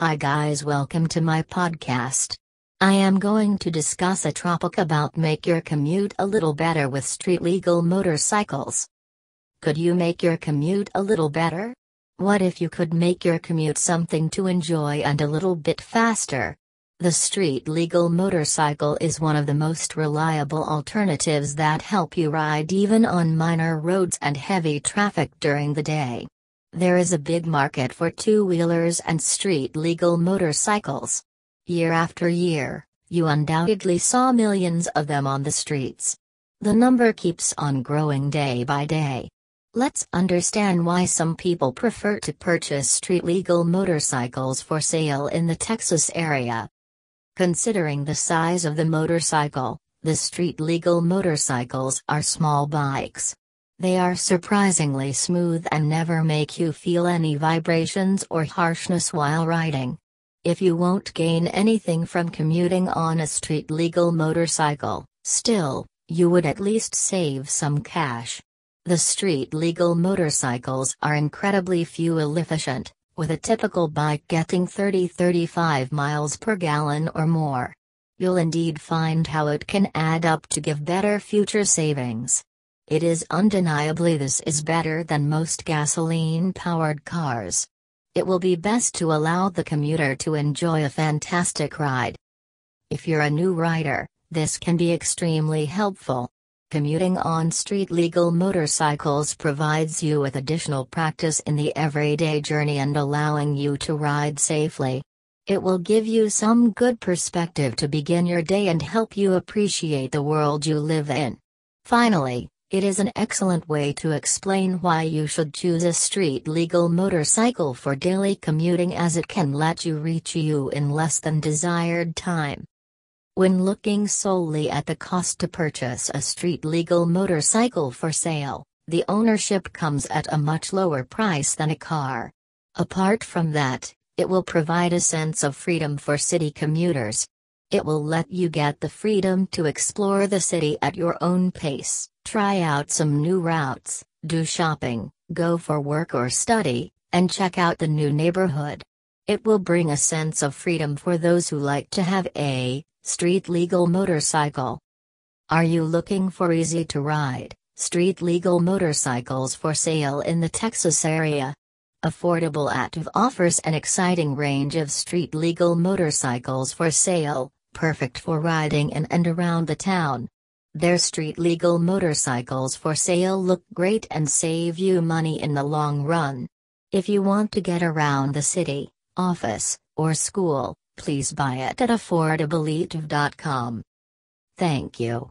Hi guys, welcome to my podcast. I am going to discuss a topic about make your commute a little better with street legal motorcycles. Could you make your commute a little better? What if you could make your commute something to enjoy and a little bit faster? The street legal motorcycle is one of the most reliable alternatives that help you ride even on minor roads and heavy traffic during the day. There is a big market for two-wheelers and street-legal motorcycles. Year after year, you undoubtedly saw millions of them on the streets. The number keeps on growing day by day. Let's understand why some people prefer to purchase street-legal motorcycles for sale in the Texas area. Considering the size of the motorcycle, the street-legal motorcycles are small bikes, they are surprisingly smooth and never make you feel any vibrations or harshness while riding. If you won't gain anything from commuting on a street legal motorcycle, still, you would at least save some cash. The street legal motorcycles are incredibly fuel efficient, with a typical bike getting 30 35 miles per gallon or more. You'll indeed find how it can add up to give better future savings. It is undeniably this is better than most gasoline-powered cars. It will be best to allow the commuter to enjoy a fantastic ride. If you're a new rider, this can be extremely helpful. Commuting on street legal motorcycles provides you with additional practice in the everyday journey and allowing you to ride safely. It will give you some good perspective to begin your day and help you appreciate the world you live in. Finally, it is an excellent way to explain why you should choose a street legal motorcycle for daily commuting as it can let you reach you in less than desired time. When looking solely at the cost to purchase a street legal motorcycle for sale, the ownership comes at a much lower price than a car. Apart from that, it will provide a sense of freedom for city commuters. It will let you get the freedom to explore the city at your own pace. Try out some new routes, do shopping, go for work or study, and check out the new neighborhood. It will bring a sense of freedom for those who like to have a street legal motorcycle. Are you looking for easy to ride, street legal motorcycles for sale in the Texas area? Affordable ATV offers an exciting range of street legal motorcycles for sale, perfect for riding in and around the town. Their street legal motorcycles for sale look great and save you money in the long run. If you want to get around the city, office, or school, please buy it at affordableatv.com. Thank you.